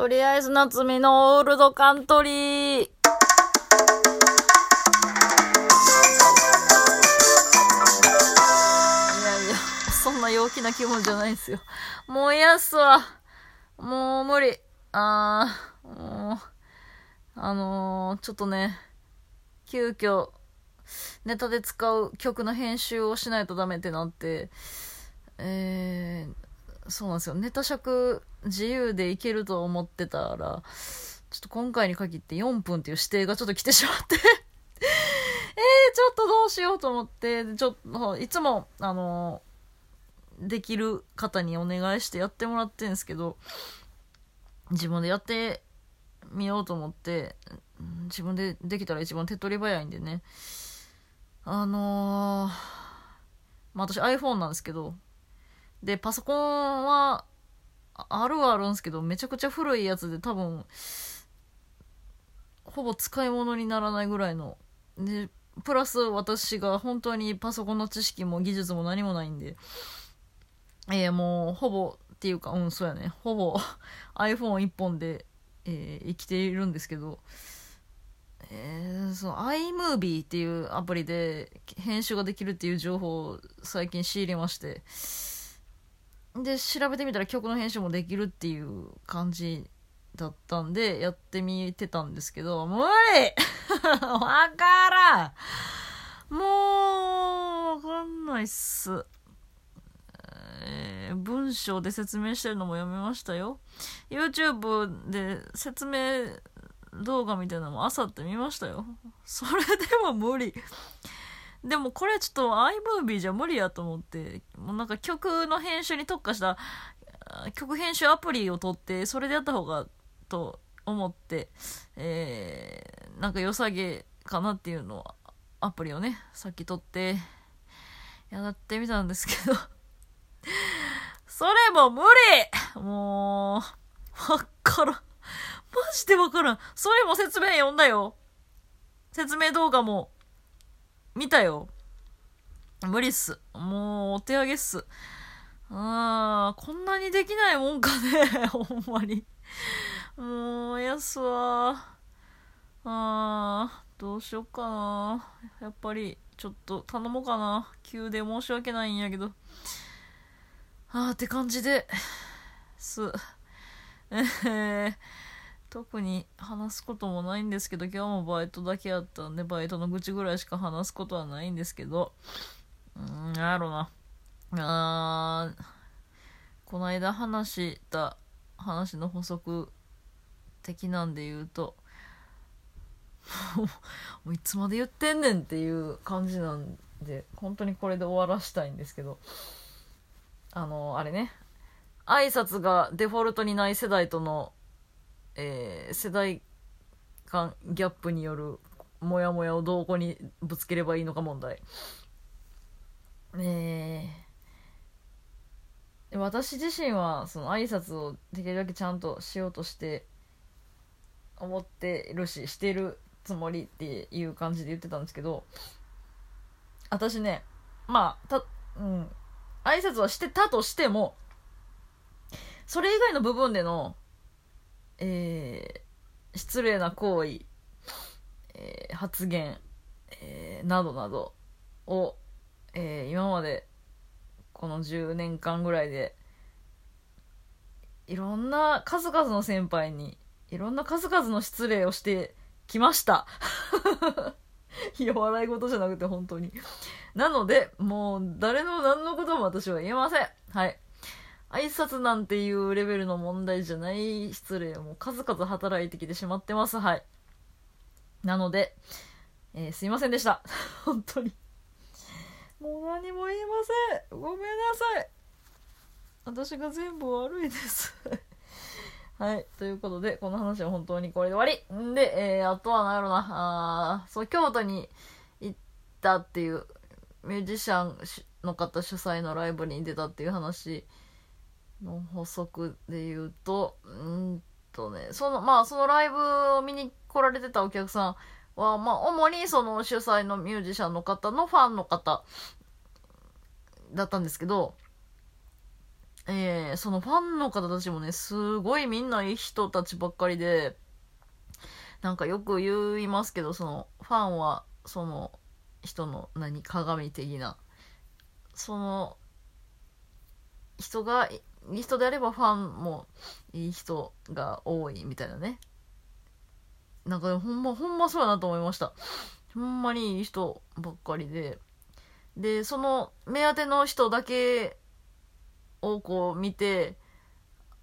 とりあえず夏美のオールドカントリー。いやいや、そんな陽気な気分じゃないですよ。もう嫌っすわ。もう無理。あー、もう、あのー、ちょっとね、急遽、ネタで使う曲の編集をしないとダメってなって、えー、そうなんですよ。ネタ尺自由でいけると思ってたら、ちょっと今回に限って4分っていう指定がちょっと来てしまって えー、ちょっとどうしようと思って、ちょっと、いつも、あのできる方にお願いしてやってもらってるんですけど、自分でやってみようと思って、自分でできたら一番手っ取り早いんでね。あのー、まあ、私 iPhone なんですけど、で、パソコンは、あるはあるんですけど、めちゃくちゃ古いやつで多分、ほぼ使い物にならないぐらいの。で、プラス私が本当にパソコンの知識も技術も何もないんで、えー、もうほぼっていうか、うん、そうやね。ほぼ iPhone1 本で、えー、生きているんですけど、えー、その iMovie っていうアプリで編集ができるっていう情報を最近仕入れまして、で、調べてみたら曲の編集もできるっていう感じだったんで、やってみてたんですけど、無理 わからんもう、わかんないっす。えー、文章で説明してるのも読めましたよ。YouTube で説明動画みたいなのも朝って見ましたよ。それでも無理。でもこれちょっと iMovie じゃ無理やと思って、もうなんか曲の編集に特化した曲編集アプリを取って、それでやった方がと思って、えー、なんか良さげかなっていうのをアプリをね、さっき取ってやってみたんですけどそれも無理もう、わからん。マジでわからん。それも説明読んだよ。説明動画も見たよ。無理っす。もう、お手上げっす。あー、こんなにできないもんかね。ほんまに。もう、やすわ。あー、どうしよっかな。やっぱり、ちょっと頼もうかな。急で申し訳ないんやけど。あーって感じで、す。えー、特に話すこともないんですけど、今日もバイトだけやったんで、バイトの愚痴ぐらいしか話すことはないんですけど、うん、なんやろな。あー、この間話した話の補足的なんで言うと、もういつまで言ってんねんっていう感じなんで、本当にこれで終わらしたいんですけど、あの、あれね、挨拶がデフォルトにない世代とのえー、世代間ギャップによるモヤモヤをどこにぶつければいいのか問題。えー、私自身はその挨拶をできるだけちゃんとしようとして思ってるししてるつもりっていう感じで言ってたんですけど私ねまあたうん挨拶はしてたとしてもそれ以外の部分でのえー、失礼な行為、えー、発言、えー、などなどを、えー、今までこの10年間ぐらいでいろんな数々の先輩にいろんな数々の失礼をしてきました。いや、笑い事じゃなくて本当に。なので、もう誰の何のことも私は言えません。はい。挨拶なんていうレベルの問題じゃない失礼もう数々働いてきてしまってます。はい。なので、えー、すいませんでした。本当に。もう何も言いません。ごめんなさい。私が全部悪いです はい。ということで、この話は本当にこれで終わり。んで、えー、あとは何やろな。あそう、京都に行ったっていう、ミュージシャンの方主催のライブに出たっていう話の補足で言うと、うんとね、その、まあ、そのライブを見に来られてたお客さんは、まあ、主にその主催のミュージシャンの方のファンの方だったんですけど、えー、そのファンの方たちもね、すごいみんないい人たちばっかりで、なんかよく言いますけど、その、ファンは、その、人の何、鏡的な、その、人が、いい人であればファンもいい人が多いみたいなね。なんかほんま、ほんまそうやなと思いました。ほんまにいい人ばっかりで。で、その目当ての人だけをこう見て、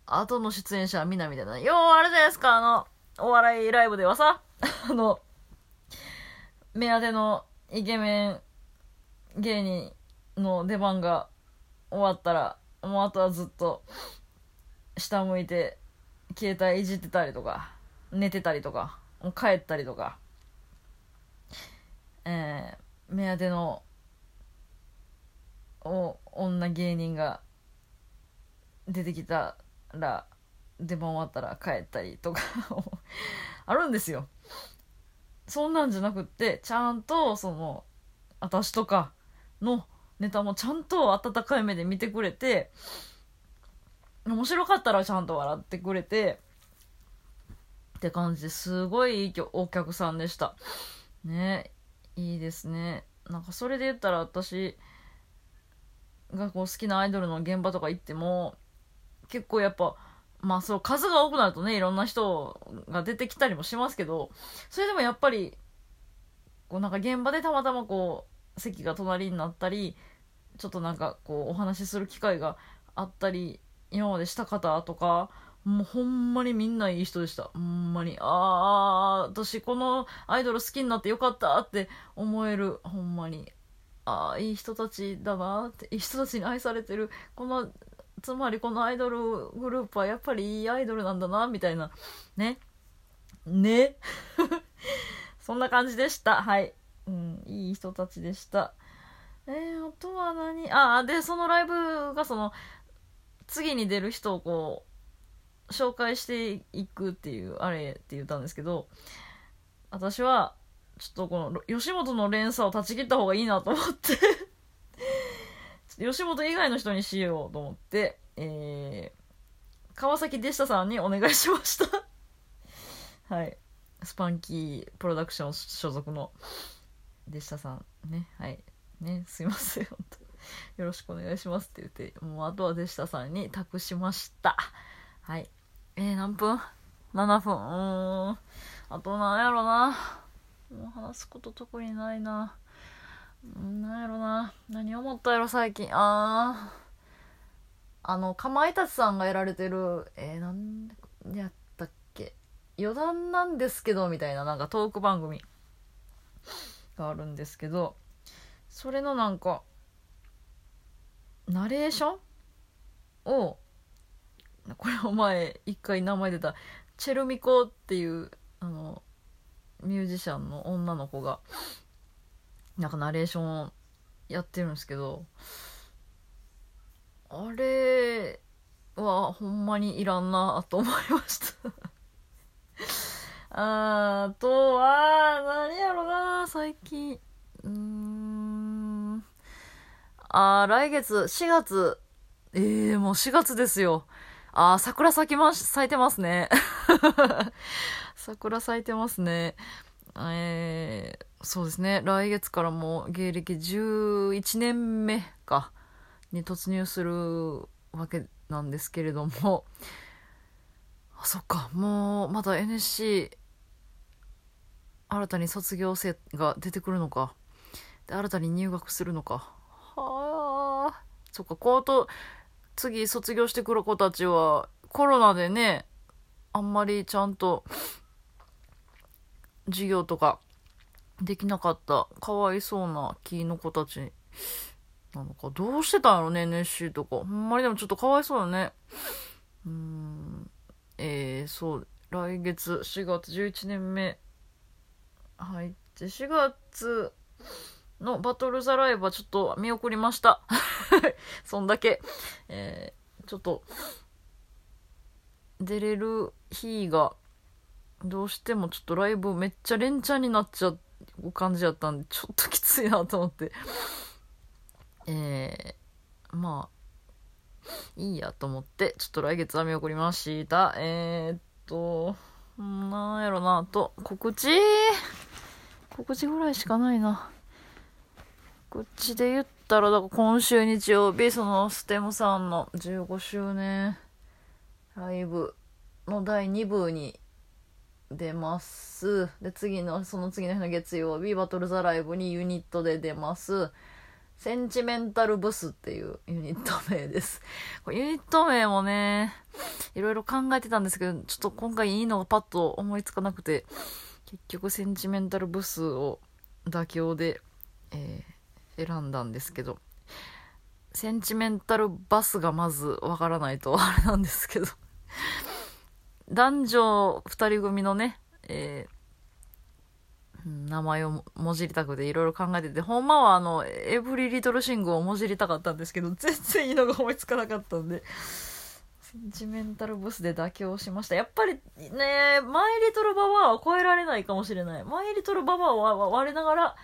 後の出演者はみんなみたいな。よう、あれじゃないですか、あの、お笑いライブではさ、あの、目当てのイケメン芸人の出番が終わったら、もうあとはずっと下向いて携帯いじってたりとか、寝てたりとか、帰ったりとか、えー、目当てのお女芸人が出てきたら出番終わったら帰ったりとか あるんですよ。そんなんじゃなくってちゃんとその私とかのネタもちゃんと温かい目で見てくれて面白かったらちゃんと笑ってくれてって感じですごいいいお客さんでした。ねいいですね。なんかそれで言ったら私がこう好きなアイドルの現場とか行っても結構やっぱまあそう数が多くなるとねいろんな人が出てきたりもしますけどそれでもやっぱりこうなんか現場でたまたまこう席が隣になったりちょっとなんかこうお話しする機会があったり今までした方とかもうほんまにみんないい人でした。ほんまにああ私このアイドル好きになってよかったって思える。ほんまにああいい人たちだなっていい人たちに愛されてる。このつまりこのアイドルグループはやっぱりいいアイドルなんだなみたいな。ね。ね。そんな感じでした。はい、うん、いい人たちでした。えー、あとは何？あでそのライブがその次に出る人をこう紹介していくっていうあれって言ったんですけど私はちょっとこの吉本の連鎖を断ち切った方がいいなと思って。吉本以外の人にしようと思って、えー、川崎デシタさんにお願いしました。はい。スパンキープロダクション所属の。デシタさんね。はい。ね、すいません。本当よろしくお願いしますって言って、もうあとはデシタさんに託しました。はい。えー、何分 ?7 分。うん。あとなんやろな。もう話すこと特にないな。なんやろな何思ったやろ最近あああのかまいたちさんがやられてるえー、なんでやったっけ？余談なんですけどみたいななんかトーク番組があるんですけどそれのなんかナレーションをこれお前一回名前出たチェルミコっていうあのミュージシャンの女の子がなんかナレーションをやってるんですけどあれはほんまにいらんなと思いました。あとは何やろな最近。うーん。あ来月4月。ええー、もう4月ですよ。あ桜咲きま咲いてますね。桜咲いてますね。えー、そうですね、来月からもう芸歴11年目か、に突入するわけなんですけれども、あ、そっか、もうまた NSC、新たに卒業生が出てくるのか。で、新たに入学するのか。はあ、そっか、こうと、次卒業してくる子たちは、コロナでね、あんまりちゃんと、授業とかできなかったかわいそうな木の子たちなのか。どうしてたんやろね NSC とか。ほんまにでもちょっとかわいそうだね。うん。えー、そう来月4月11年目。入って4月のバトルザライブはちょっと見送りました。そんだけ。えー、ちょっと出れる日がどうしてもちょっとライブめっちゃ連チャンになっちゃう感じやったんで、ちょっときついなと思って。えー、まあ、いいやと思って、ちょっと来月は見送りました。えー、っと、なんやろな、と、告知？告知ぐらいしかないな。告知で言ったら、だから今週日曜日、そのステムさんの15周年ライブの第2部に出ます。で、次の、その次の日の月曜日、バトルザライブにユニットで出ます。センチメンタルブスっていうユニット名です。ユニット名もね、いろいろ考えてたんですけど、ちょっと今回いいのがパッと思いつかなくて、結局センチメンタルブスを妥協で、えー、選んだんですけど、センチメンタルバスがまずわからないとあれなんですけど男女二人組のね、えー、名前をもじりたくていろいろ考えてて、ほんまはあの、エブリリトルシングをもじりたかったんですけど、全然いいのが思いつかなかったんで、センチメンタルボスで妥協しました。やっぱりね、マイリトルババアは超えられないかもしれない。マイリトルババアは我ながら、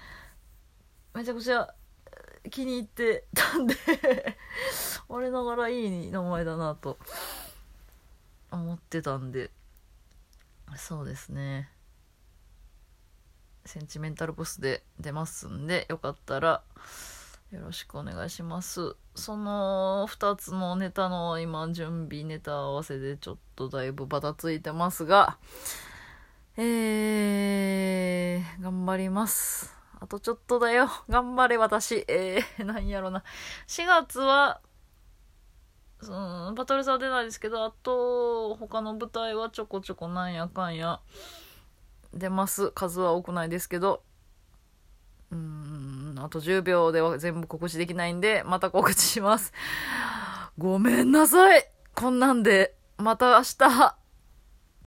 めちゃくちゃ気に入ってたんで我ながらいい名前だなと。思ってたんでそうですねセンチメンタルボスで出ますんでよかったらよろしくお願いします。その2つのネタの今準備ネタ合わせでちょっとだいぶバタついてますがえー、頑張ります。あとちょっとだよ。頑張れ私。えー、なんやろな。4月はうん、バトルザは出ないですけど、あと、他の舞台はちょこちょこなんやかんや出ます。数は多くないですけど。うーん、あと10秒では全部告知できないんで、また告知します。ごめんなさいこんなんで、また明日。